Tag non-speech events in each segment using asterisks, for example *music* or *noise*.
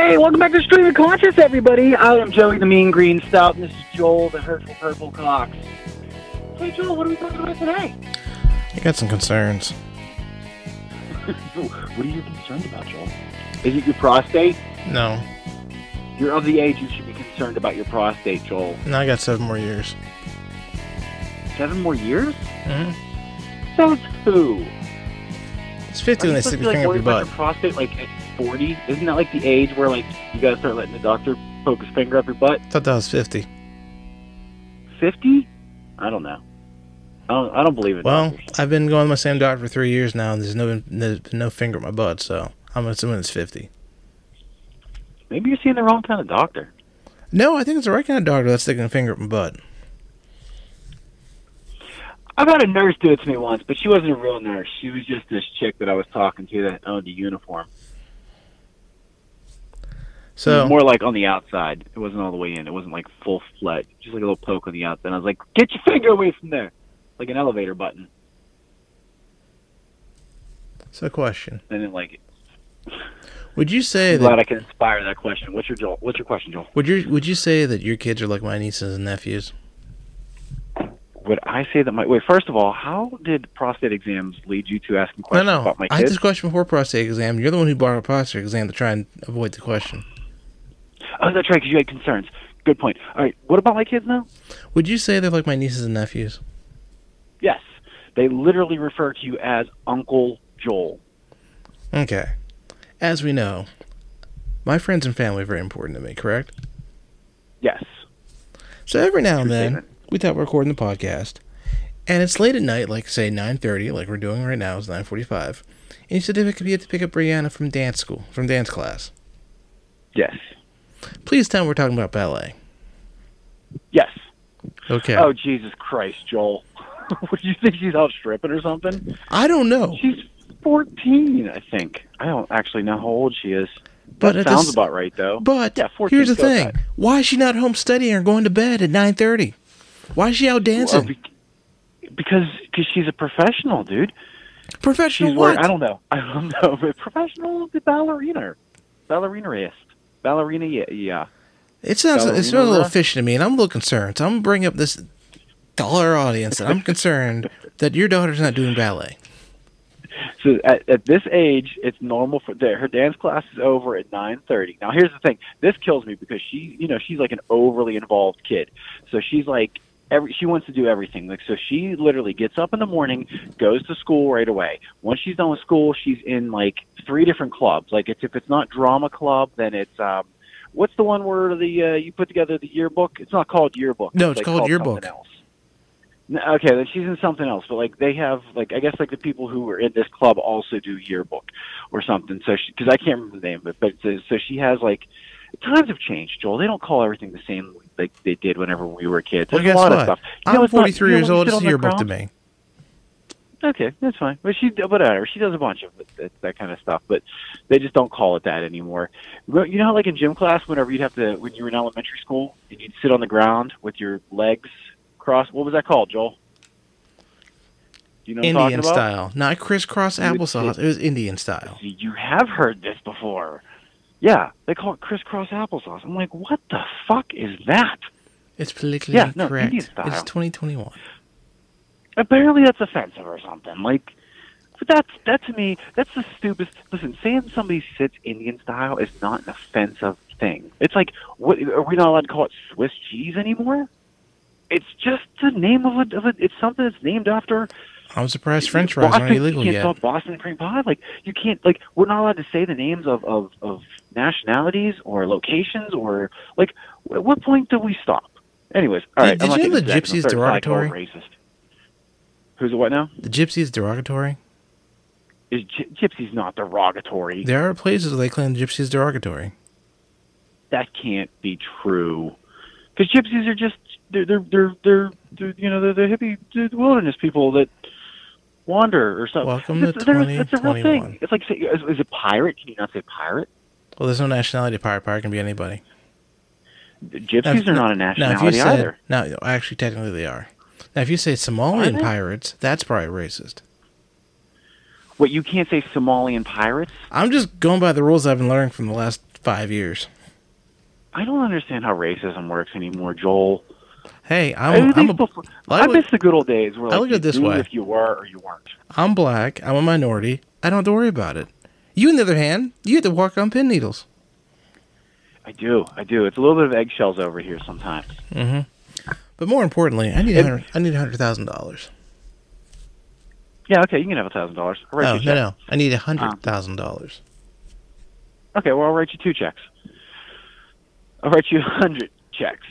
Hey, welcome back to Stream of Conscious, everybody. I am Joey the Mean Green Stout, and this is Joel the Hurtful Purple Cox. Hey, Joel, what are we talking about today? I got some concerns. *laughs* what are you concerned about, Joel? Is it your prostate? No, You're of the age you should be concerned about your prostate, Joel. no, I got seven more years. Seven more years? hmm So's who? It's 50 when they stick their finger up your butt. your prostate like 40? Isn't that like the age where like you gotta start letting the doctor poke his finger up your butt? I thought that was 50. 50? I don't know. I don't, I don't believe it. Well, I've been going to my same doctor for three years now, and there's no there's no finger up my butt, so I'm assuming it's 50. maybe you're seeing the wrong kind of doctor. No, I think it's the right kind of doctor that's sticking a finger up my butt. I've had a nurse do it to me once, but she wasn't a real nurse. She was just this chick that I was talking to that owned a uniform. So more like on the outside. It wasn't all the way in. It wasn't like full fledged. Just like a little poke on the outside. And I was like, "Get your finger away from there!" Like an elevator button. so question: I didn't like, it. Would you say I'm that glad I can inspire that question. What's your Joel? What's your question, Joel? would you would you say that your kids are like my nieces and nephews? Would I say that my wait? First of all, how did prostate exams lead you to asking No, questions no. about my kids? I had this question before prostate exam. You're the one who brought up prostate exam to try and avoid the question. Oh, that's right, because you had concerns. Good point. All right, what about my kids now? Would you say they're like my nieces and nephews? Yes, they literally refer to you as Uncle Joel. Okay. As we know, my friends and family are very important to me, correct? Yes. So every now and then, we thought we're recording the podcast, and it's late at night, like say 9.30, like we're doing right now, it's 9.45, and you said if it could be to pick up Brianna from dance school, from dance class. Yes. Please tell me we're talking about ballet. Yes. Okay. Oh Jesus Christ, Joel! *laughs* what do you think she's out stripping or something? I don't know, She's fourteen, I think. I don't actually know how old she is. but That sounds this, about right, though. but Yeah, 14 here's the thing. back. Why is she not home studying or going to bed at 9.30? Why is she out Well, dancing? bec- because cause she's a professional, dude. Professional She's what? wearing, I don't know. I don't *laughs* know. But professional ballerina, ballerinaist, ballerina. Yeah, yeah. It sounds it Ballerina sounds a little fishy to me, and I'm a little concerned. So I'm gonna up this dollar audience and I'm concerned that your daughter's not doing ballet. So at, at this age, it's normal for her dance class is over at nine thirty. Now here's the thing: this kills me because she, you know, she's like an overly involved kid. So she's like every she wants to do everything. Like so, she literally gets up in the morning, goes to school right away. Once she's done with school, she's in like three different clubs. Like it's if it's not drama club, then it's um, what's the one where the uh, you put together the yearbook? It's not called yearbook. No, it's like called yearbook. else. Okay, then she's in something else, but like they have, like I guess like the people who are in this club also do yearbook or something. So because I can't remember the name of it, but so, so she has like times have changed, Joel. They don't call everything the same like they did whenever we were kids. Well, There's guess a lot what? of stuff. You I'm not- 43 you know, years old. It's yearbook to me. Okay, that's fine. But she, whatever, she does a bunch of that, that kind of stuff. But they just don't call it that anymore. You know, how, like in gym class, whenever you'd have to, when you were in elementary school, and you'd sit on the ground with your legs crossed. What was that called, Joel? You know what I'm talking Indian style, not crisscross You would applesauce. It was Indian style. You have heard this before. Yeah, they call it crisscross applesauce. I'm like, what the fuck is that? It's politically Yeah, no, correct. It's 2021. apparently that's offensive or something. Like, that's that to me, that's the stupidest. Listen, saying somebody sits Indian style is not an offensive thing. It's like, what are we not allowed to call it Swiss cheese anymore? It's just the name of a, of a it's something that's named after. I'm surprised French fries Boston, aren't illegal you can't yet. call Boston cream pie. Like you can't like we're not allowed to say the names of of, of nationalities or locations or like at what point do we stop? Anyways, all right. Did- I'm did you know the into that 'cause I'm gypsy is starting to sound like derogatory? Racist. Who's the what now? The gypsies derogatory. Is gy- gypsy's not derogatory? There are places where they claim gypsy is derogatory. That can't be true. Because gypsies are just they're they're they're, they're, they're you know they're the hippie the wilderness people that wander or something. Welcome to It's- they're- It's a real 2021. thing. It's like say, is, is it pirate? Can you not say pirate? Well, there's no nationality. Pirate pirate can be anybody. Gypsies Now, are not a Now, nationality said either. no, actually, technically they are. Now, if you say Somalian pirates, that's probably racist. What you can't say Somalian pirates? I'm just going by the rules I've been learning from the last five years. I don't understand how racism works anymore, Joel. Hey, I'm I'm, a, before, I I miss the good old days where I look at it this way. if you were or you weren't. I'm black. I'm a minority. I don't have to worry about it. You, on the other hand, you have to walk on pin needles. I do, I do. It's a little bit of eggshells over here sometimes. Mm-hmm. But more importantly, I need hundred. I need hundred thousand dollars. Yeah, okay, you can have a thousand dollars. I'll No, no, no. I need a hundred thousand dollars. Okay, well I'll write you two checks. I'll write you a hundred checks.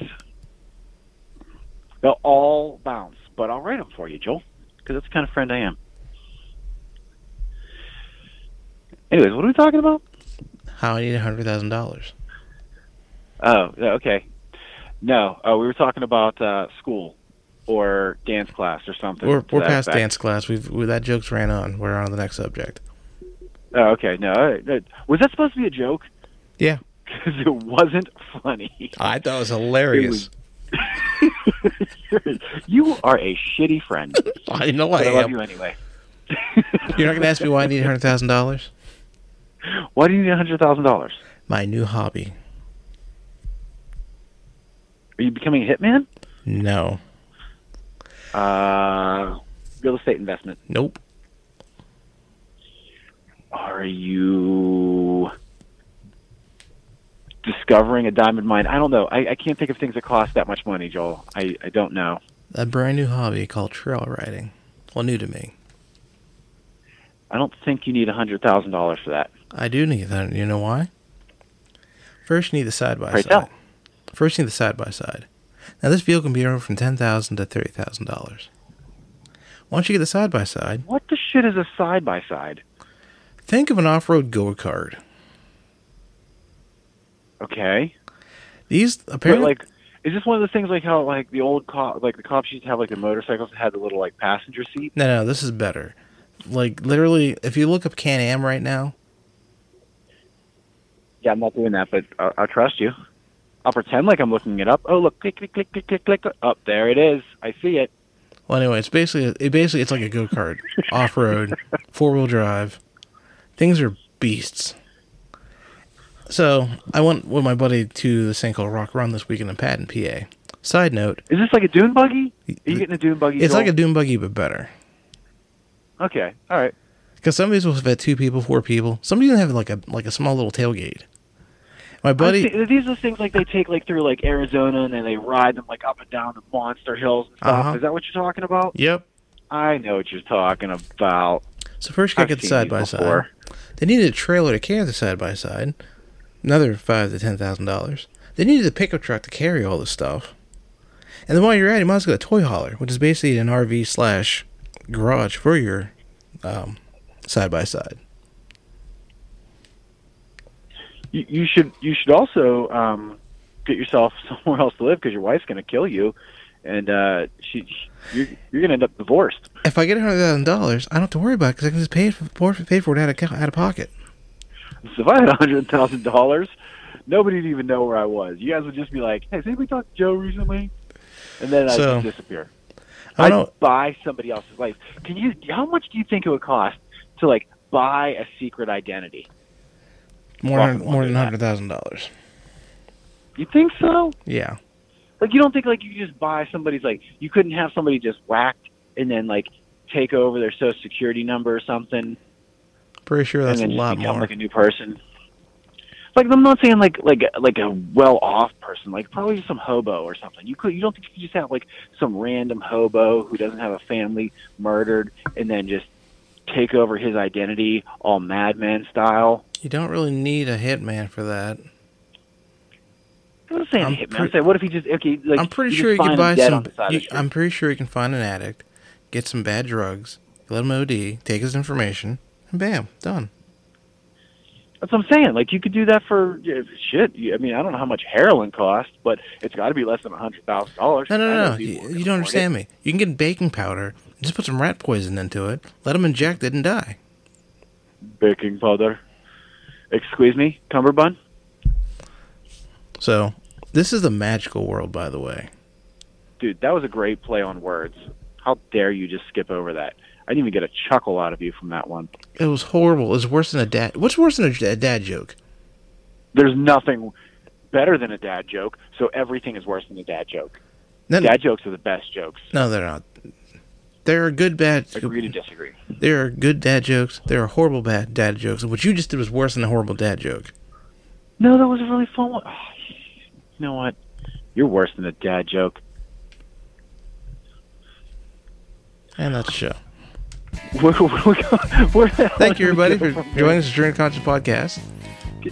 They'll all bounce, but I'll write them for you, Joel, because that's the kind of friend I am. Anyways, what are we talking about? How I need a hundred thousand dollars. Oh, okay. No, uh, we were talking about uh, school or dance class or something. We're we're past effect. dance class. We've we, that joke's ran on. We're on to the next subject. Oh, okay. No, right. Was that supposed to be a joke? Yeah. *laughs* Because it wasn't funny. I thought it was hilarious. *laughs* *laughs* you are a shitty friend. I know I I love am. you anyway. *laughs* You're not gonna ask me why I need hundred thousand dollars? Why do you need hundred thousand dollars? My new hobby. Are you becoming a hitman? No. Uh, real estate investment. Nope. Are you discovering a diamond mine? I don't know. I, I can't think of things that cost that much money, Joel. I, I don't know. A brand new hobby called trail riding. Well, new to me. I don't think you need a hundred thousand dollars for that. I do need that. You know why? First, you need the side by side. First, you need the side by side. Now, this vehicle can be anywhere from ten thousand to thirty thousand dollars. Once you get the side by side, What the shit is a side by side? think of an off-road go-kart. Okay. These But apparently, like, is this one of the things like how like the old cop, like the cops used to have like the motorcycles that had the little like passenger seat? no, no, this is better. Like literally, if you look up Can-Am right now, Yeah, I'm not doing that, but I'll, I'll trust you. I'll pretend like I'm looking it up. Oh, look, click, click, click, click, click, click. Up there it is. I see it. well, anyway, it's basically it basically it's like a go-kart, *laughs* off-road, four-wheel drive. Things are beasts. So I went with my buddy to the St. Called Rock Run this weekend in Patton, PA. Side note, Is this like a dune buggy? Are you getting a dune buggy? it's Joel? like a dune buggy but better. Okay, all right. Because some of these will fit two people, four people. Some even have like a like a small little tailgate. My buddy, these are the things like they take like through like Arizona and then they ride them like up and down the monster hills and stuff. Uh-huh. Is that what you're talking about? yep. I know what you're talking about. So first, you gotta get the side by side. They needed a trailer to carry the side by side. Another five to ten thousand dollars. They needed a pickup truck to carry all this stuff. And then while you're at it, you might as well get a toy hauler, which is basically an RV slash garage for your um, side by side. You, you should you should also um, get yourself *laughs* somewhere else to live because your wife's going to kill you, and uh, she you're you're going to end up divorced. If I get a hundred thousand dollars, I don't have to worry about it because I can just pay it for, pay for it out of, out of pocket. *laughs* So if I had a hundred thousand dollars, nobody'd even know where I was. You guys would just be like, "Hey, has anybody talked to Joe recently?" And then I'd just disappear. I I'd don't know. buy somebody else's life. Can you? How much do you think it would cost to like buy a secret identity? More than more than hundred thousand dollars. You think so? Yeah. Like you don't think like you could just buy somebody's like you couldn't have somebody just whacked and then like take over their social security number or something Pretty sure that's a lot become more. like a new person. Like I'm not saying like like like a well off person, like probably just some hobo or something. You could you don't think you could just have like some random hobo who doesn't have a family murdered and then just take over his identity all madman style. You don't really need a hitman for that. I'm not saying I'm hitman. pre- I'm saying what if he just okay like I'm pretty you sure you can buy some. on the side of You. I'm pretty sure you can find an addict, get some bad drugs, let him OD, take his information, and bam, done. That's what I'm saying. Like you could do that for shit. I mean, I don't know how much heroin costs, but it's got to be less than a hundred thousand dollars. No, no, no, no. You, you don't understand me. You can get baking powder, just put some rat poison into it, let him inject it, and die. Baking powder. Excuse me, cummerbund. So, this is the magical world, by the way. Dude, that was a great play on words. How dare you just skip over that? I didn't even get a chuckle out of you from that one. It was horrible. It was worse than a dad. What's worse than a dad, joke? There's nothing better than a dad joke, so everything is worse than a dad joke. No, Dad jokes are the best jokes. no, they're not. There are good bad. Agree to disagree. There are good dad jokes. There are horrible bad dad jokes. What you just did was worse than a horrible dad joke. No, that was a really fun one. Oh, you know what? You're worse than a dad joke. And that's the show. *laughs* Where, where, where the Thank you, everybody, for joining us at Dream Conscious Podcast.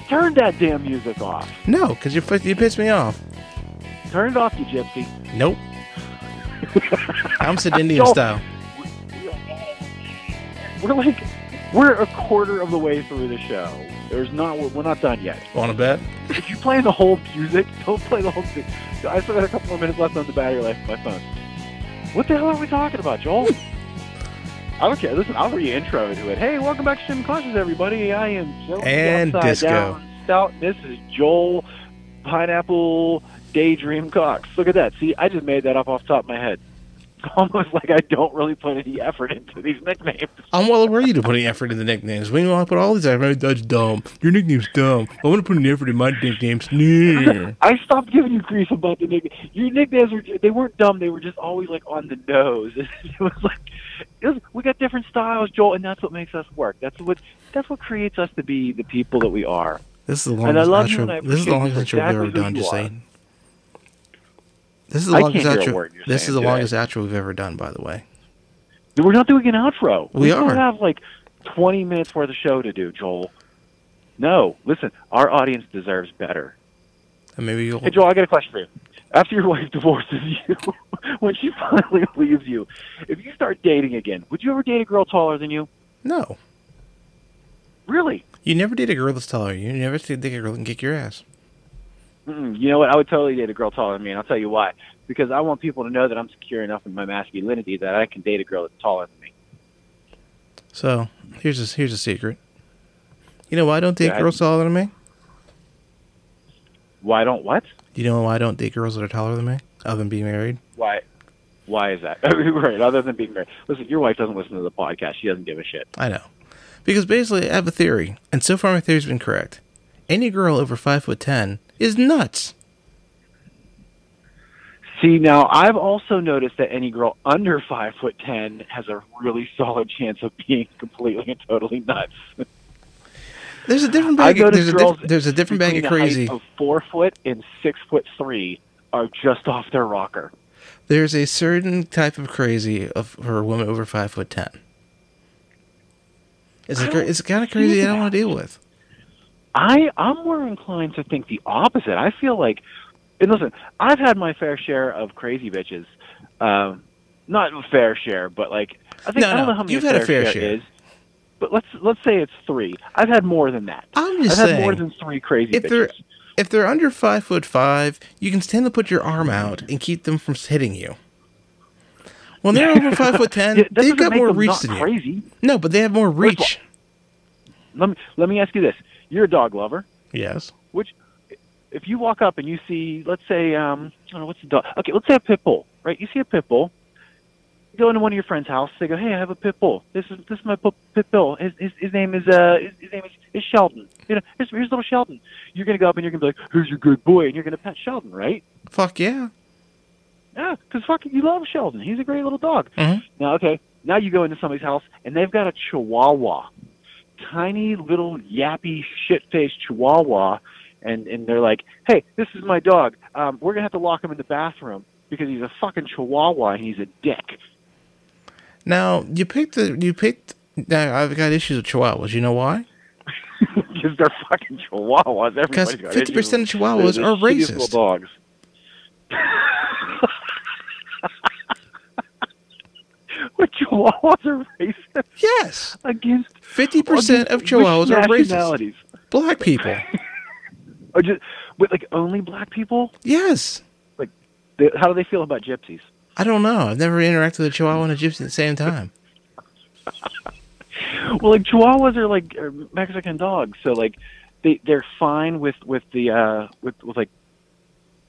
Turn that damn music off. No, because you you pissed me off. Turn it off, you gypsy. Nope. *laughs* I'm Sid Indian Don't- style. We're like, we're a quarter of the way through the show. There's not, we're not done yet. Want to bet? If you play the whole music, don't play the whole music. I still got a couple more minutes left on the battery life of my phone. What the hell are we talking about, Joel? I don't care. Listen, I'll re-intro to it. Hey, welcome back to Sim Conscious, everybody. I am Joel And disco. Down Stout. This is Joel Pineapple Daydream Cox. Look at that. See, I just made that up off the top of my head. *laughs* Almost like I don't really put any effort into these nicknames. I'm well aware you to put any effort into the nicknames. We want to put all these effort. That's dumb. Your nickname's dumb. I want to put an effort in my nicknames. Nah. *laughs* I stopped giving you grief about the nicknames. Your nicknames were they weren't dumb. They were just always like on the nose. *laughs* It was like was, we got different styles, Joel, and that's what makes us work. That's what that's what creates us to be the people that we are. This is the And I longest love you and I outro. This is the you longest for outro we've ever done. Just saying. This is the longest can't hear a outro. This is the today. longest outro we've ever done. By the way. We're not doing an outro. We still are. have like twenty minutes worth of show to do, Joel. No, listen, our audience deserves better. And maybe you'll. Hey, Joel, I got a question for you. After your wife divorces *laughs* you, when she finally *laughs* leaves you, if you start dating again, would you ever date a girl taller than you? No. Really? You never date a girl that's taller. than You You never date a girl that can kick your ass. Mm-mm. You know what? I would totally date a girl taller than me, and I'll tell you why. Because I want people to know that I'm secure enough in my masculinity that I can date a girl that's taller than me. So here's a, here's a secret. You know why I don't date Yeah, I- girls taller than me? Why don't what? Do you know why I don't date girls that are taller than me? Other than being married? Why? Why is that? *laughs* right. Other than being married. Listen, your wife doesn't listen to the podcast. She doesn't give a shit. I know. Because basically, I have a theory, and so far my theory's been correct. Any girl over five foot ten is nuts. See, now I've also noticed that any girl under five foot ten has a really solid chance of being *laughs* completely and totally nuts. *laughs* There's a different I bag. Of, there's a diff, there's a different bag of crazy. Of four foot and six foot three are just off their rocker. There's a certain type of crazy of for a woman over five foot ten. It's a, it's kind of crazy I don't want to deal with. I I'm more inclined to think the opposite. I feel like, and listen, I've had my fair share of crazy bitches. Um, not a fair share, but like I think No, I don't no, know how many you've had a fair share. is. But let's let's say it's three. I've had more than that. I'm just I've just had more than three crazy if they're if they're under five foot five, you can stand to put your arm out and keep them from hitting you. When they're over five foot *laughs* ten, Yeah, they've got more reach than you. crazy. No, but they have more reach. Let me let me ask you this: You're a dog lover. Yes. Which, if you walk up and you see, let's say, um, I don't know what's the dog. Okay, let's say a pit bull, right? You see a pit bull. Go into one of your friend's house. They go, "Hey, I have a pit bull. This is this is my pit bull. His, his his name is uh his, his name is, is Sheldon. You know, here's here's little Sheldon. You're gonna go up and you're gonna be like, "Who's your good boy?" And you're gonna pet Sheldon, right? Fuck yeah. Yeah, because fucking you love Sheldon. He's a great little dog. Mhm. Now, okay, now you go into somebody's house and they've got a Chihuahua, tiny little yappy shit-faced Chihuahua, and and they're like, "Hey, this is my dog. Um, we're gonna have to lock him in the bathroom because he's a fucking Chihuahua and he's a dick." Now you picked the you picked. Now I've got issues with Chihuahuas. You know why? *laughs* Because they're fucking Chihuahuas. Because fifty percent of. Chihuahuas They're are racist. Dogs. *laughs* what Chihuahuas are racist Yes, against fifty percent of Chihuahuas are racist. Black people. *laughs* Or just with like only black people? Yes. They, how do they feel about gypsies? I don't know. I've never interacted with a Chihuahua and a Gypsy at the same time. *laughs* Well, like Chihuahuas are like are Mexican dogs, so like they they're fine with with the uh with with like.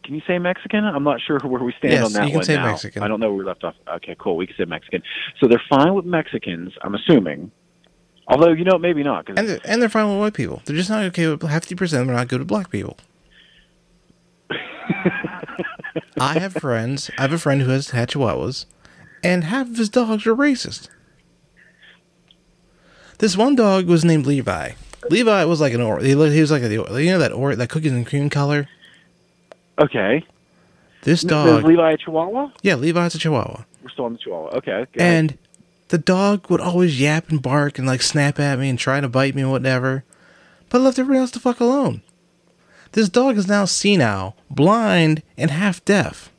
Can you say Mexican? I'm not sure *laughs* where we stand Yes, on that you can one say now. Mexican. I don't know where we left off. Okay, cool. We can say Mexican. So they're fine with Mexicans. I'm assuming. Although you know, maybe not. Cause And they're, and they're fine with white people. They're just not okay with fifty percent. They're not good with black people. *laughs* I have friends. I have a friend who has had Chihuahuas, and half of his dogs are racist. This one dog was named Levi. Levi was like an or. He he was like a, you know that or that cookies and cream color. okay, This Is dog, Levi a Chihuahua? yeah, Levi's a Chihuahua, We're still on the Chihuahua. Okay. okay. and the dog would always yap and bark and like snap at me and try to bite me and whatever, but left everybody else the fuck alone. This dog is now senile, blind, and half deaf.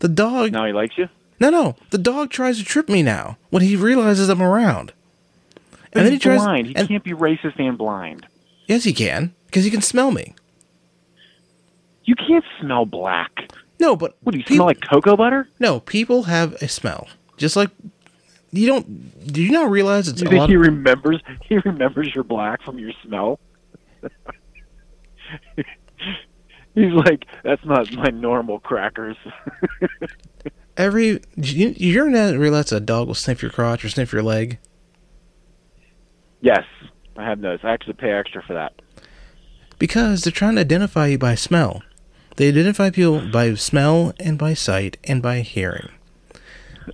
The dog now he likes you. No, no. The dog tries to trip me now when he realizes I'm around. But And then he tries. blind. He and- can't be racist and blind. yes, he can because he can smell me. You can't smell black. No, but What do you smell like cocoa butter? No, people have a smell. Just like you don't. Do you not realize it's You think he remembers? He remembers you're black from your smell. *laughs* *laughs* He's like, that's not my normal crackers. *laughs* every you, you're not realize a dog will sniff your crotch or sniff your leg yes, I have noticed. I actually pay extra for that. because they're trying to identify you by smell. They identify people by smell and by sight and by hearing.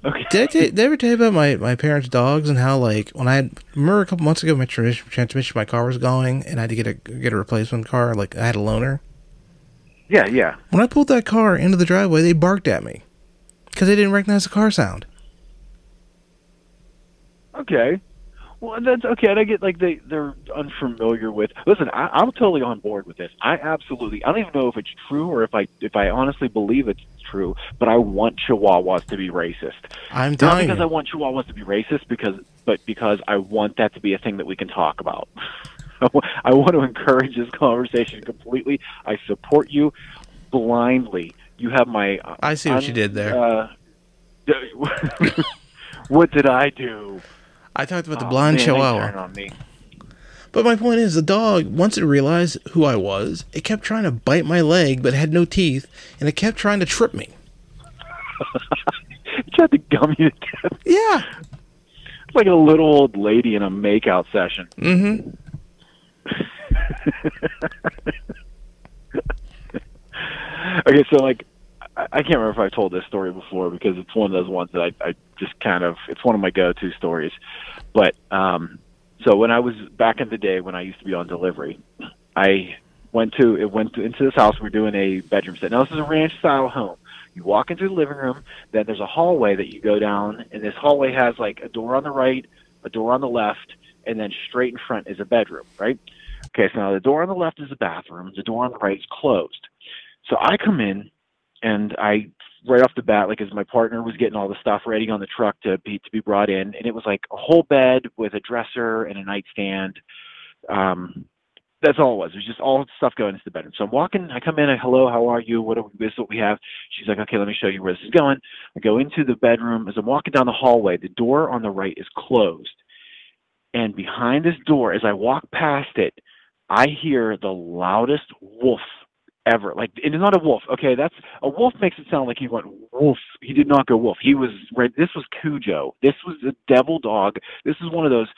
*laughs* Okay. Did I, tell- did I ever tell you about my, my parents' dogs and how like when I had remember a couple months ago my transmission, transmission my car was going and I had to get a get a replacement car like I had a loaner. Yeah, yeah. When I pulled that car into the driveway, they barked at me because they didn't recognize the car sound. Okay. Well, that's okay. And I get like they they're unfamiliar with. Listen, I, I'm totally on board with this. I absolutely. I don't even know if it's true or if I if I honestly believe it's true. But I want Chihuahuas to be racist. I'm dying. Not because I want Chihuahuas to be racist, because but because I want that to be a thing that we can talk about. *laughs* I want to encourage this conversation completely. I support you blindly. You have my. uh, I see what un- you did there. Uh, *laughs* what did I do? I talked about the Oh, blind man, chihuahua. on me. But my point is, the dog, once it realized who I was, it kept trying to bite my leg, but had no teeth, and it kept trying to trip me. It *laughs* tried to gum you to death. Yeah. It's like a little old lady in a makeout session. Mm-hmm. *laughs* Okay, so like, I, I can't remember if I've told this story before because it's one of those ones that I, I just kind of it's one of my go-to stories. But um, so when I was back in the day when I used to be on delivery, I went to it went to, into this house. We're doing a bedroom set. Now this is a ranch style home. You walk into the living room, then there's a hallway that you go down, and this hallway has like a door on the right, a door on the left, and then straight in front is a bedroom, right? Okay, so now the door on the left is the bathroom, the door on the right is closed. So I come in and I right off the bat, like as my partner was getting all the stuff ready on the truck to be to be brought in, and it was like a whole bed with a dresser and a nightstand. Um, that's all it was. It was just all stuff going into the bedroom. So I'm walking. I come in. I hello, how are you? What are we, this is what we have? She's like, okay, let me show you where this is going. I go into the bedroom. As I'm walking down the hallway, the door on the right is closed, and behind this door, as I walk past it, I hear the loudest wolf ever. Like it is not a wolf. Okay, that's a wolf makes it sound like he went wolf. He did not go wolf. He was. This was Cujo. This was the devil dog. This is one of those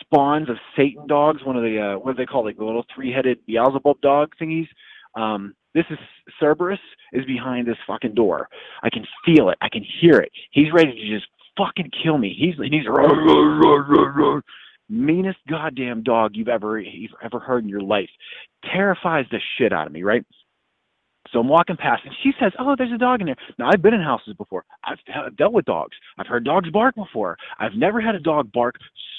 spawns of Satan dogs. One of the uh, what do they call like the little three-headed Beelzebub dog thingies. Um, this is Cerberus is behind this fucking door. I can feel it. I can hear it. He's ready to just fucking kill me. He's he's meanest goddamn dog you've ever you've ever heard in your life. Terrifies the shit out of me, right? So I'm walking past, and she says, "Oh, there's a dog in there." Now I've been in houses before. I've, dealt with dogs. I've heard dogs bark before. I've never had a dog bark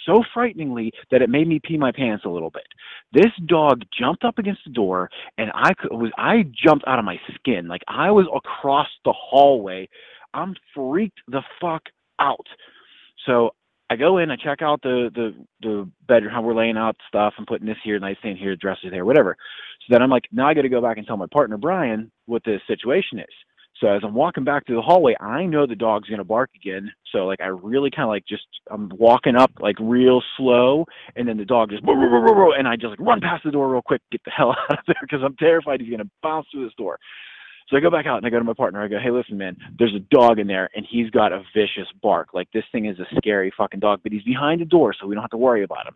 so frighteningly that it made me pee my pants a little bit. This dog jumped up against the door, and I was I jumped out of my skin. Like I was across the hallway. I'm freaked the fuck out. So I go in, I check out the the the bedroom, how we're laying out stuff and putting this here, nightstand here, dresser there, whatever. So then I'm like, now I got to go back and tell my partner Brian what this situation is. So as I'm walking back through the hallway, I know the dog's gonna bark again. So like I really kind of like just I'm walking up like real slow, and then the dog just and I just like run past the door real quick, get the hell *laughs* out of there because I'm terrified he's gonna bounce through this door. So I go back out and I go to my partner. I go, hey, listen, man, there's a dog in there and he's got a vicious bark. Like this thing is a scary fucking dog, but he's behind the door, so we don't have to worry about him.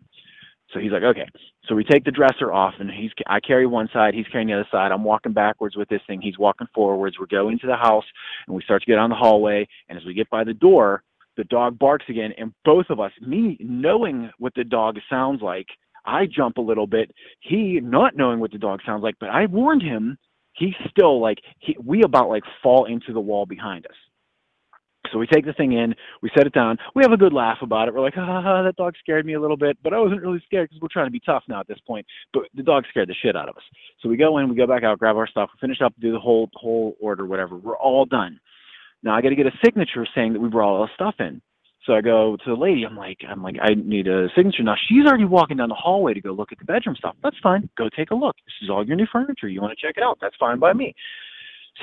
So he's like, okay. So we take the dresser off, and he's I carry one side, he's carrying the other side. I'm walking backwards with this thing. He's walking forwards. We go into the house, and we start to get on the hallway. And as we get by the door, the dog barks again, and both of us, me knowing what the dog sounds like, I jump a little bit. He not knowing what the dog sounds like, but I warned him. He's still like he, we about like fall into the wall behind us. So we take the thing in, we set it down. We have a good laugh about it. We're like, ah, that dog scared me a little bit, but I wasn't really scared because we're trying to be tough now at this point. But the dog scared the shit out of us. So we go in, we go back out, grab our stuff, we finish up, do the whole whole order, whatever. We're all done. Now I got to get a signature saying that we brought all the stuff in. So I go to the lady. I'm like, I'm like, I need a signature. Now she's already walking down the hallway to go look at the bedroom stuff. That's fine. Go take a look. This is all your new furniture. You want to check it out? That's fine by me.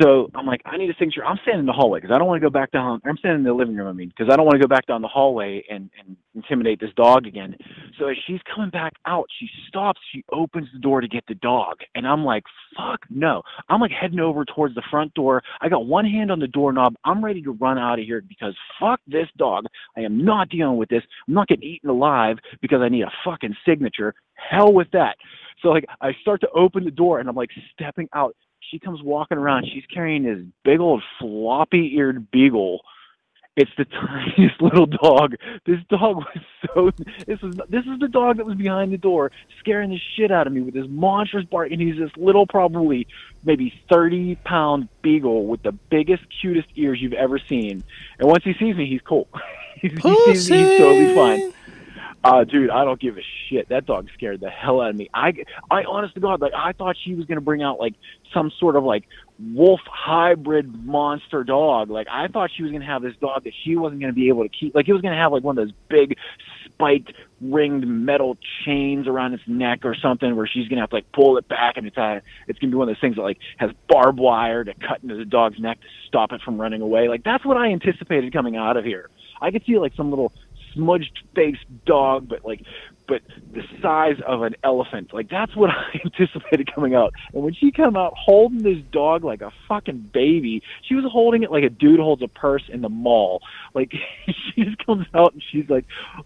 So I'm like, I need a signature. I'm standing in the hallway because I don't want to go back down. I'm standing in the living room. I mean, because I don't want to go back down the hallway and, and intimidate this dog again. So as she's coming back out, she stops. She opens the door to get the dog, and I'm like, fuck no. I'm like heading over towards the front door. I got one hand on the doorknob. I'm ready to run out of here because fuck this dog. I am not dealing with this. I'm not getting eaten alive because I need a fucking signature. Hell with that. So like I start to open the door and I'm like stepping out she comes walking around. She's carrying this big old floppy eared beagle. It's the *laughs* tiniest little dog. This dog was so. This was this is the dog that was behind the door, scaring the shit out of me with his monstrous bark. And he's this little, probably maybe thirty pound beagle with the biggest, cutest ears you've ever seen. And once he sees me, he's cool. *laughs* he sees me, he's totally fine. Uh, dude, I don't give a shit. That dog scared the hell out of me. I, I, honest to God, like I thought she was gonna bring out like some sort of like wolf hybrid monster dog. Like I thought she was gonna have this dog that she wasn't gonna be able to keep. Like it was gonna have like one of those big spiked ringed metal chains around its neck or something, where she's gonna have to like pull it back, and it's uh, it's gonna be one of those things that like has barbed wire to cut into the dog's neck to stop it from running away. Like that's what I anticipated coming out of here. I could see like some little smudged faced dog, but like but the size of an elephant. Like that's what *laughs* I anticipated coming out. And when she came out holding this dog like a fucking baby, she was holding it like a dude holds a purse in the mall. Like *laughs* she just comes out and she's like,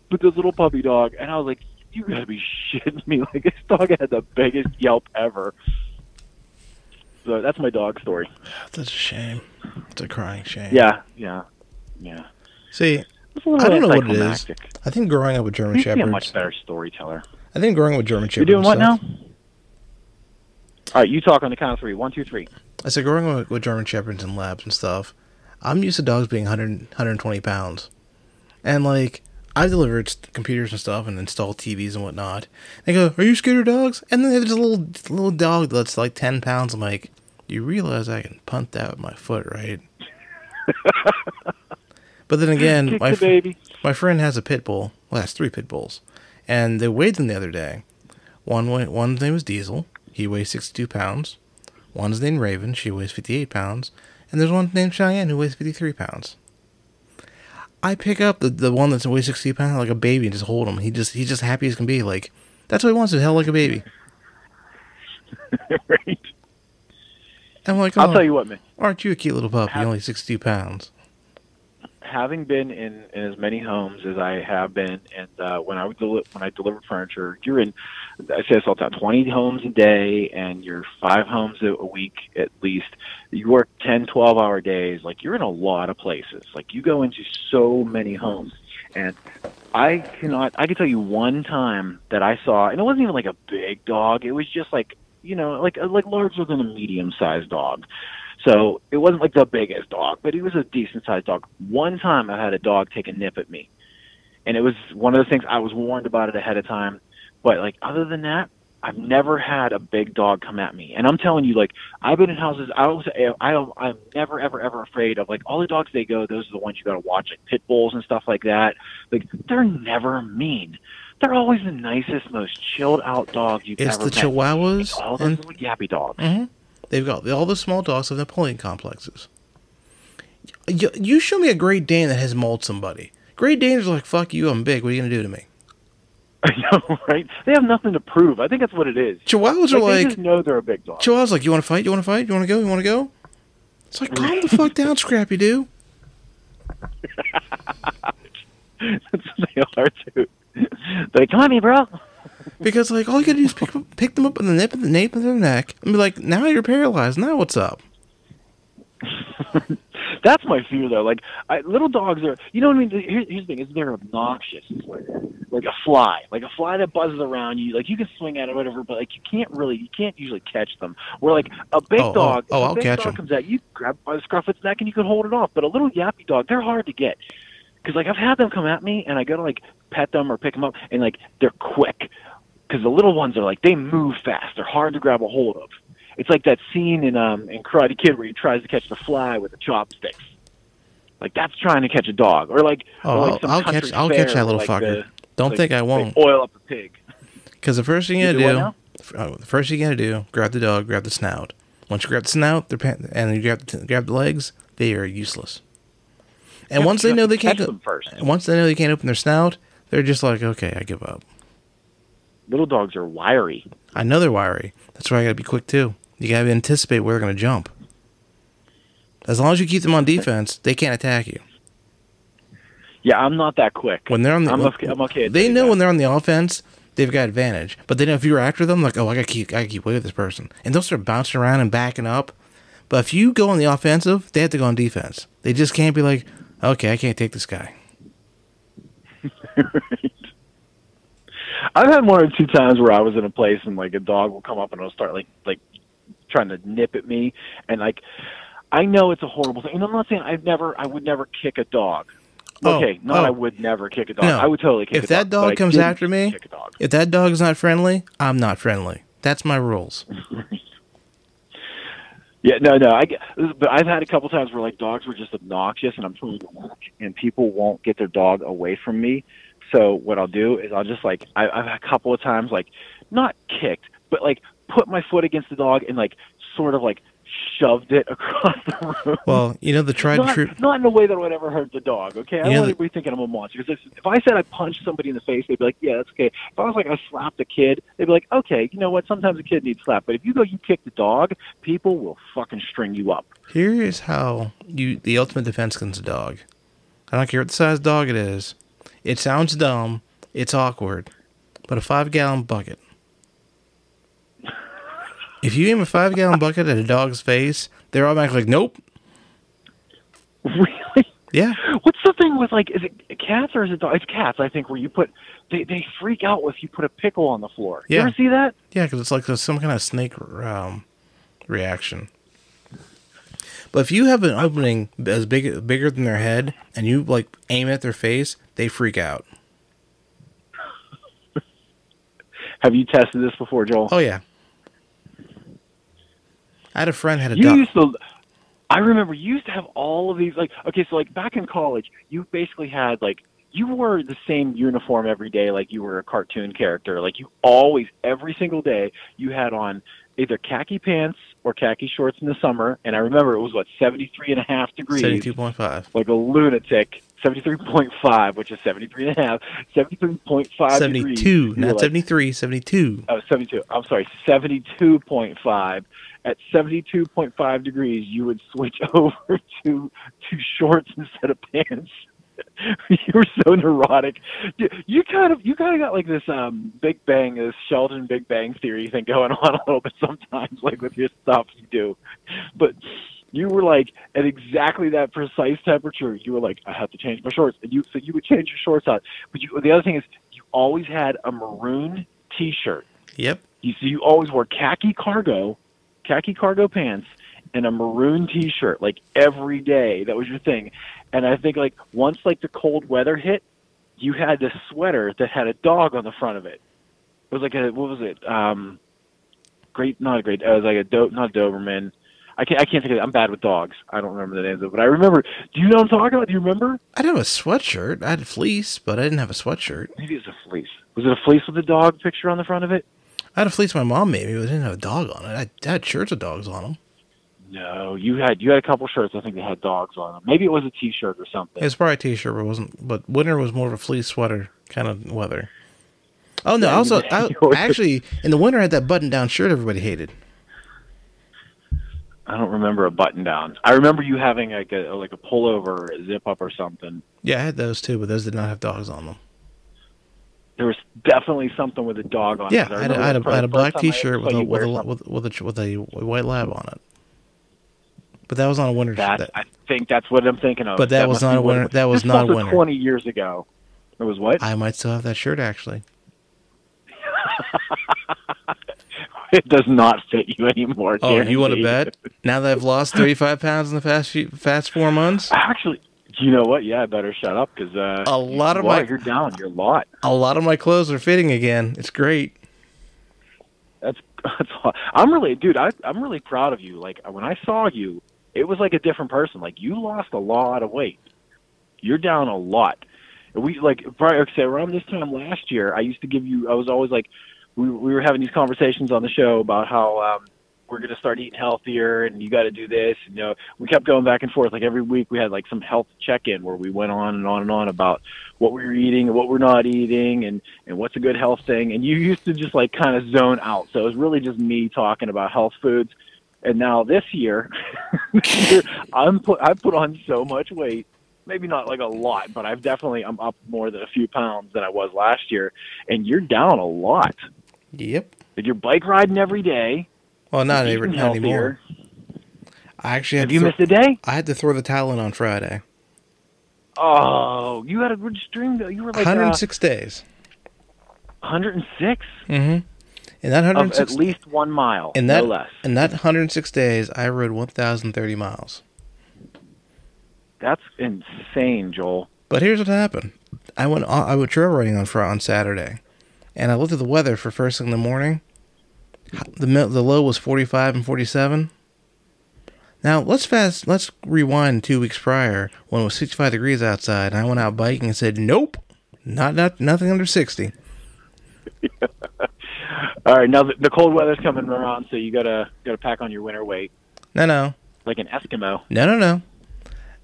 "But this little puppy dog," and I was like, "You gotta be *laughs* shitting me!" Like this dog had the biggest yelp ever. So that's my dog story. That's a shame. It's a crying shame. Yeah, yeah, yeah. See, I don't know what it is. I think growing up with German you Shepherds. Be a much better storyteller. I think growing up with German Shepherds. You're doing what stuff, now? All right, you talk on the count of three. One, two, three. I said growing up with German Shepherds and labs and stuff. I'm used to dogs being 100, 120 pounds, and like I delivered computers and stuff and installed TVs and whatnot. They go, "Are you scared of dogs?" And then there's a little little dog that's like 10 pounds. I'm like, "You realize I can punt that with my foot, right?" *laughs* But then again, my fr- my friend has a pit bull. Well, has three pit bulls, and they weighed them the other day. One one's name is Diesel. He weighs sixty two pounds. One's named Raven. She weighs fifty eight pounds. And there's one named Cheyenne who weighs fifty three pounds. I pick up the, the one that's weighs sixty pounds like a baby and just hold him. He just he's just happy as can be. Like that's what he wants to hell like a baby. *laughs* right. I'm like, oh, I'll tell you what, man. Aren't you a cute little puppy? Only sixty two pounds having been in, in as many homes as I have been, and uh, when I would deli- when I delivered furniture, you're in. I say this all the time: twenty homes a day, and you're five homes a week at least. You work 10, 12 hour days. Like you're in a lot of places. Like you go into so many homes, and I cannot. I can tell you one time that I saw, and it wasn't even like a big dog. It was just like you know, like like larger than a medium sized dog. So it wasn't like the biggest dog, but he was a decent sized dog. One time I had a dog take a nip at me. And it was one of the things I was warned about it ahead of time. But like other than that, I've never had a big dog come at me. And I'm telling you, like I've been in houses. I was I I'm never ever ever afraid of like all the dogs they go. Those are the ones you got to watch, like pit bulls and stuff like that. Like they're never mean. They're always the nicest, most chilled out dogs you've it's ever the. Chihuahuas it's all those and... little yappy dogs. Mm-hmm. They've got all the small dogs of Napoleon complexes. You, you show me a Great Dane that has mauled somebody. Great Danes are like, fuck you, I'm big. What are you going to do to me? *laughs* I know, right? They have nothing to prove. I think that's what it is. Chihuahuas like, are like. They just know they're a big dog. Chihuahuas like, you want to fight? You want to fight? You want to go? You want to go? It's like calm the fuck down, Scrappy Doo. *laughs* *laughs* That's what they are too. They're like, come on, me, bro. Because like all you gotta do is pick, them- pick them up in the nape of the nape of their neck and be like, now you're paralyzed. Now what's up? *laughs* That's my fear, though. Like I, little dogs are, you know what I mean? Here, here's the thing: is they're obnoxious. Like, like a fly, like a fly that buzzes around you. Like you can swing at it, whatever, but like you can't really, you can't usually catch them. Where like a big Oh, oh, dog, oh, a I'll big catch dog comes at you, grab by the scruff of its neck, and you can hold it off. But a little yappy dog, they're hard to get. Because like I've had them come at me, and I gotta like pet them or pick them up, and like they're quick. Because the little ones are like they move fast. They're hard to grab a hold of. It's like that scene in um in Karate Kid where he tries to catch the fly with the chopsticks. Like that's trying to catch a dog, or like Oh, or like I'll- catch- I'll catch that little like, fucker. the- Don't like, think I won't. oil up the pig. *laughs* Because the first thing you You gotta do do, oh, the first thing you gotta do, grab the dog, grab the snout. Once you grab the snout, they're and you grab the, grab the legs, they are useless. And once they know they can't, go- first. and once they know they can't open their snout, they're just like, okay, I give up. Little dogs are wiry. I know they're wiry. That's why I gotta be quick too. You gotta anticipate where they're gonna jump. As long as you keep them on defense, they can't attack you. Yeah, I'm not that quick. When they're on the, I'm okay. I'm okay. they know that. when they're on the offense, they've got advantage. But then if you're after them, like, oh, I gotta keep, I gotta keep away with this person, and they'll start bouncing around and backing up. But if you go on the offensive, they have to go on defense. They just can't be like, okay, I can't take this guy. *laughs* I've had one or two times where I was in a place and like a dog will come up and it'll start like like trying to nip at me and like I know it's a horrible thing. And I'm not saying I've never I would never kick a dog. Oh, Okay, not oh. I would never kick a dog. No. I would totally kick If a that dog. dog comes after me, kick a dog. If that dog's not friendly, I'm not friendly. That's my rules. *laughs* Yeah, no, no. I get, but I've had a couple times where like dogs were just obnoxious, and I'm trying to work, and people won't get their dog away from me. So what I'll do is I'll just like I, I've a couple of times like not kicked, but like put my foot against the dog and like sort of like shoved it *laughs* across the room. Well, you know the tried and not, true. not in a way that would ever hurt the dog. Okay, I You don't know want the- anybody thinking I'm a monster. Because if, if I said I punched somebody in the face, they'd be like, "Yeah, that's okay." If I was like I slapped a kid, they'd be like, "Okay, you know what? Sometimes a kid needs slapped." But if you go, you kick the dog, people will fucking string you up. Here is how you the ultimate defense against a dog. I don't care what the size dog it is. It sounds dumb. It's awkward. But a five gallon bucket. If you aim a five gallon *laughs* bucket at a dog's face, they're automatically like, nope. Really? Yeah. What's the thing with like? Is it cats or is it dogs? It's cats, I think. Where you put they they freak out if you put a pickle on the floor. You Yeah. ever see that? Yeah, because it's like some kind of snake um, reaction. But if you have an opening as big bigger than their head and you like aim at their face, they freak out. *laughs* Have you tested this before, Joel? Oh yeah. I had a friend had a you dog. used to i remember you used to have all of these like okay so like back in college you basically had like you wore the same uniform every day like you were a cartoon character like you always every single day you had on either khaki pants or khaki shorts in the summer and i remember it was what 73 and a half degrees Seventy-two point five. like a lunatic 73.5 which is 73 and a half 73.5 degrees. Seventy-two, You not like, seventy-three. Seventy-two. Oh, 72. I'm sorry, 72.5. At 72.5 degrees, you would switch *laughs* over to to shorts instead of pants. *laughs* you were so neurotic. You- kind of you kind of got like this um Big Bang, this Sheldon Big Bang theory thing going *laughs* on a little bit sometimes, like with your stuff you do. But you were like at exactly that precise temperature. You were like, I have to change my shorts, and you so you would change your shorts out. But you, the other thing is, you always had a maroon T-shirt. Yep. You see, you always wore khaki cargo, khaki cargo pants, and a maroon T-shirt like every day. That was your thing. And I think like once like the cold weather hit, you had this sweater that had a dog on the front of it. It was like a what was it? Um, great, not a great. It was like a do, not a Doberman. I can't. I can't think of it. I'm bad with dogs. I don't remember the names of it, but I remember. Do you know what I'm talking about? Do you remember? I didn't have a sweatshirt. I had a fleece, but I didn't have a sweatshirt. Maybe it was a fleece. Was it a fleece with a dog picture on the front of it? I had a fleece my mom made me, but I didn't have a dog on it. I had shirts with dogs on them. No, you had you had a couple shirts. I think they had dogs on them. Maybe it was a T-shirt or something. It was probably a t-shirt, but it wasn't. But winter was more of a fleece sweater kind of weather. Oh no! Yeah, also, *laughs* I, actually, in the winter, I had that button-down shirt everybody hated. I don't remember a button down. I remember you having like a like a pullover, a zip up, or something. Yeah, I had those too, but those did not have dogs on them. There was definitely something with a dog on. Yeah, it. I had, a- I had a, I had a black T-shirt with a with a, with, with a with a white lab on it. But that was on a winter. That, that- I think that's what I'm thinking of. But that was not a winter- that was not a winter. 20 years ago. It was what? I might still have that shirt actually. *laughs* it does not fit you anymore. Oh, you want to bet? Now that I've lost 35 pounds in the past few, past four months, Actually, do you know what? Yeah, I better shut up because uh, A lot of my- you're down. You're a lot. a lot of my clothes are fitting again. It's great. That's *laughs* that's. I'm really, dude. I I'm really proud of you. Like when I saw you, it was like a different person. Like you lost a lot of weight. You're down a lot. We like prior say around this time last year. I used to give you. I was always like, we we were having these conversations on the show about how um, we're going to start eating healthier, and you got to do this. You know, we kept going back and forth. Like every week, we had like some health check-in where we went on and on and on about what we were eating and what we're not eating, and and what's a good health thing. And you used to just like kind of zone out. So it was really just me talking about health foods. And now this year, *laughs* I'm put I put on so much weight. Maybe not like a lot, but I've definitely I'm up more than a few pounds than I was last year. And you're down a lot. Yep. And you're bike riding every day. Well, not, eating not anymore. I actually had Have to you throw- missed a day? I had to throw the towel in on Friday. Oh, you had a good stream. though. You were like uh, 106 days. 106 Mm-hmm. In that 106 at least one mile, in that no less. in that 106 days, I rode 1,030 miles. That's insane, Joel. But here's what happened. I went I went trail riding on on Saturday, and I looked at the weather for first thing in the morning. The the low was 45 and 47. Now let's fast. Let's rewind two weeks prior when it was 65 degrees outside, and I went out biking and said, "Nope, not not nothing under 60." *laughs* All right, now the, the cold weather's coming around, so you gotta gotta pack on your winter weight No, no, like an Eskimo. no, no, no.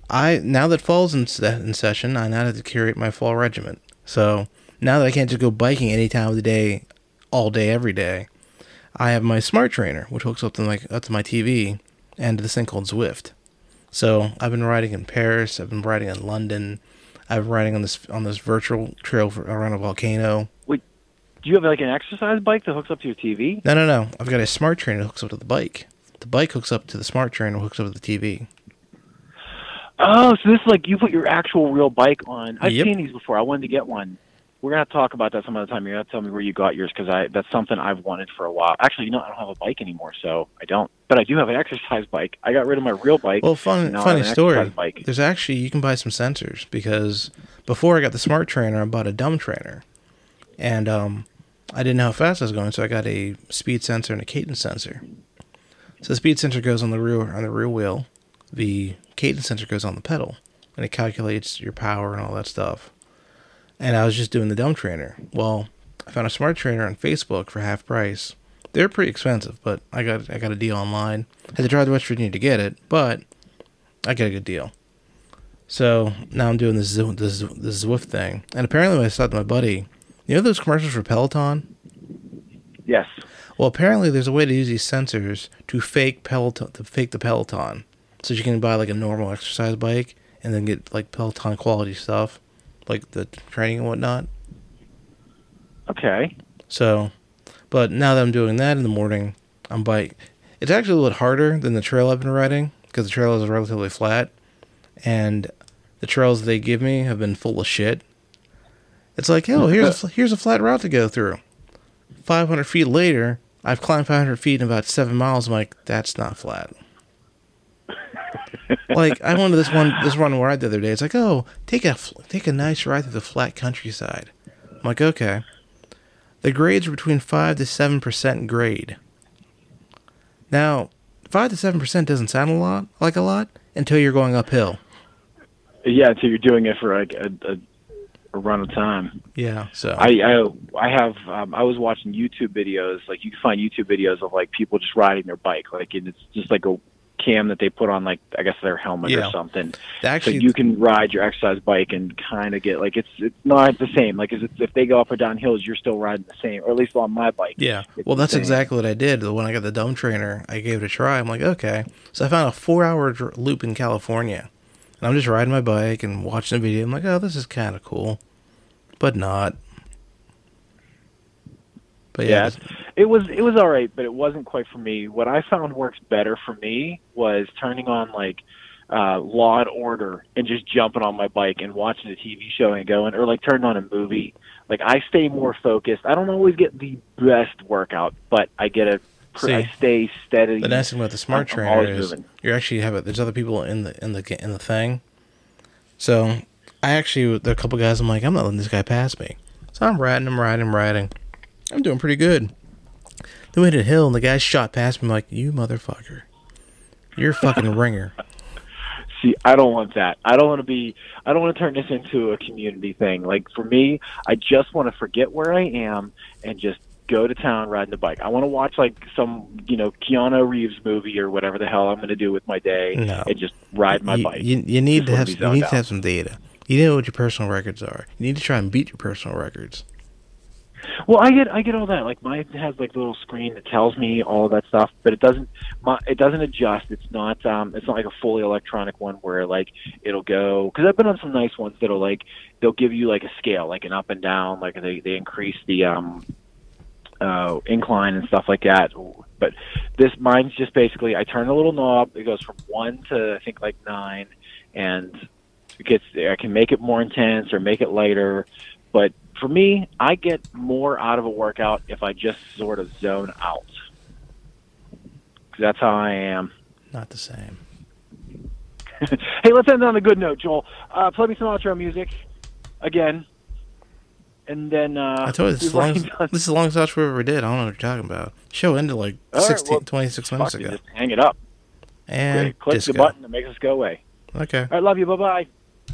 I now that fall's in, in session, I now have to curate my fall regiment. So now that I can't just go biking any time of the day, all day, every day, I have my smart trainer, which hooks up to my up to my TV and to this thing called Zwift. So I've been riding in Paris. I've been riding in London. I've been riding on this on this virtual trail for, around a volcano. Do you have like an exercise bike that hooks up to your TV? No, no, no. I've got a smart trainer that hooks up to the bike. The bike hooks up to the smart trainer, hooks up to the TV. Oh, so this is like you put your actual real bike on. I've Yep. seen these before. I wanted to get one. We're gonna talk about that some other time. You're gonna have to tell me where you got yours because I that's something I've wanted for a while. Actually, you know, I don't have a bike anymore, so I don't. But I do have an exercise bike. I got rid of my real bike. Well, fun, funny story. bike. There's actually you can buy some sensors because before I got the smart trainer, I bought a dumb trainer, and um, I didn't know how fast I was going, so I got a speed sensor and a cadence sensor. So the speed sensor goes on the rear on the rear wheel, the cadence sensor goes on the pedal, and it calculates your power and all that stuff. And I was just doing the dumb trainer. Well, I found a smart trainer on Facebook for half price. They're pretty expensive, but I got I got a deal online. Had to drive to West Virginia to get it, but I got a good deal. So now I'm doing this this this Zwift thing, and apparently when I saw to my buddy, you know those commercials for Peloton. Yes. Well, apparently there's a way to use these sensors to fake Peloton to fake the Peloton, so you can buy like a normal exercise bike and then get like Peloton quality stuff, like the training and whatnot. Okay. So, but now that I'm doing that in the morning, I'm bike. It's actually a little harder than the trail I've been riding because the trail is relatively flat, and the trails they give me have been full of shit. It's like, oh, here's a here's a flat route to go through. 500 feet later, I've climbed 500 feet in about seven miles. I'm like, that's not flat. *laughs* like I went to this one this one ride the other day. It's like, oh, take a take a nice ride through the flat countryside. I'm like, okay. The grades are between five to seven percent grade. Now, five to seven percent doesn't sound a lot like a lot until you're going uphill. Yeah, until you're doing it for like a, a, a run of time. Yeah. So I I, I have um, I was watching YouTube videos like you can find YouTube videos of like people just riding their bike like and it's just like a cam that they put on like I guess their helmet Yeah. or something. Actually, so you can ride your exercise bike and kind of get like it's it's not the same. Like it's, if they go up or down hills, you're still riding the same, or at least on my bike. Yeah. Well, that's exactly what I did. When I got the dome trainer, I gave it a try. I'm like, okay. So I found a four hour dr- loop in California. And I'm just riding my bike and watching a video. I'm like, oh, this is kind of cool. But not. But yeah. Yeah, it was it was all right, but it wasn't quite for me. What I found works better for me was turning on like uh Law and Order and just jumping on my bike and watching a TV show and going, or like turning on a movie. Like I stay more focused. I don't always get the best workout, but I get a See, I stay steady. the nice thing about the smart I'm trainer is you actually have it. There's other people in the in the in the thing. So I actually there are a couple guys. I'm like, I'm not letting this guy pass me. So I'm riding, I'm riding, I'm riding. I'm doing pretty good. Then we hit a hill and the guy shot past me. I'm like, you motherfucker, you're a fucking *laughs* ringer. See, I don't want that. I don't want to be. I don't want to turn this into a community thing. Like for me, I just want to forget where I am and just go to town riding the bike. I want to watch like some, you know, Keanu Reeves movie or whatever the hell I'm going to do with my day No. and just ride my you, bike. You, you need Just to have you need to have some data. You know what your personal records are. You need to try and beat your personal records. Well, I get I get all that. Like mine has like a little screen that tells me all of that stuff, but it doesn't my it doesn't adjust. It's not um it's not like a fully electronic one where like it'll go because I've been on some nice ones that'll like they'll give you like a scale, like an up and down, like they they increase the um uh incline and stuff like that. But this mine's just basically I turn a little knob. It goes from one to I think like nine, and it gets I can make it more intense or make it lighter. But for me, I get more out of a workout if I just sort of zone out. that's how I am. Not the same. *laughs* hey, let's end on a good note, Joel. Uh, play me some outro music again, and then uh, I told you this is, longest, already this is the longest outro we ever did. I don't know what you're talking about. Show ended like All right, 16, well, 26 minutes ago. just hang it up. And Click disco. the button that makes us go away. Okay. All right, love you. Bye bye.